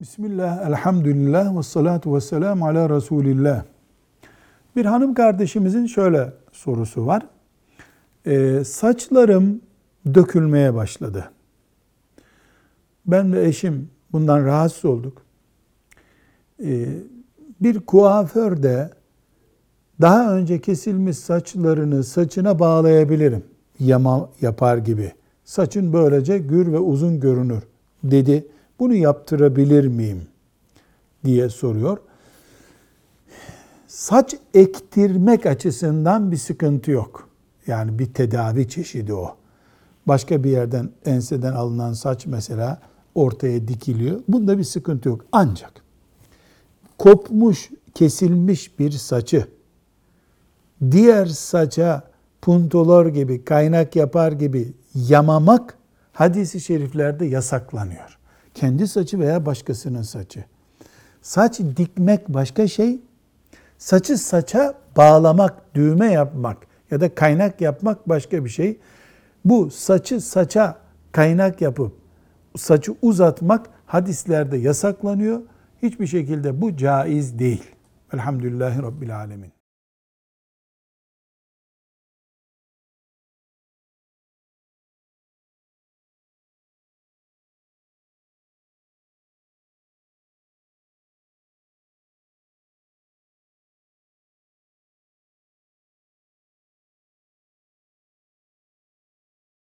Bismillah, elhamdülillah ve salatu ve selamu ala Resulillah. Bir hanım kardeşimizin şöyle sorusu var. Ee, saçlarım dökülmeye başladı. Ben ve eşim bundan rahatsız olduk. Ee, bir kuaför de daha önce kesilmiş saçlarını saçına bağlayabilirim. Yama yapar gibi. Saçın böylece gür ve uzun görünür dedi. Bunu yaptırabilir miyim? diye soruyor. Saç ektirmek açısından bir sıkıntı yok. Yani bir tedavi çeşidi o. Başka bir yerden enseden alınan saç mesela ortaya dikiliyor. Bunda bir sıkıntı yok. Ancak kopmuş, kesilmiş bir saçı diğer saça puntolor gibi, kaynak yapar gibi yamamak hadisi şeriflerde yasaklanıyor. Kendi saçı veya başkasının saçı. Saç dikmek başka şey, saçı saça bağlamak, düğme yapmak ya da kaynak yapmak başka bir şey. Bu saçı saça kaynak yapıp saçı uzatmak hadislerde yasaklanıyor. Hiçbir şekilde bu caiz değil. Elhamdülillahi Rabbil Alemin.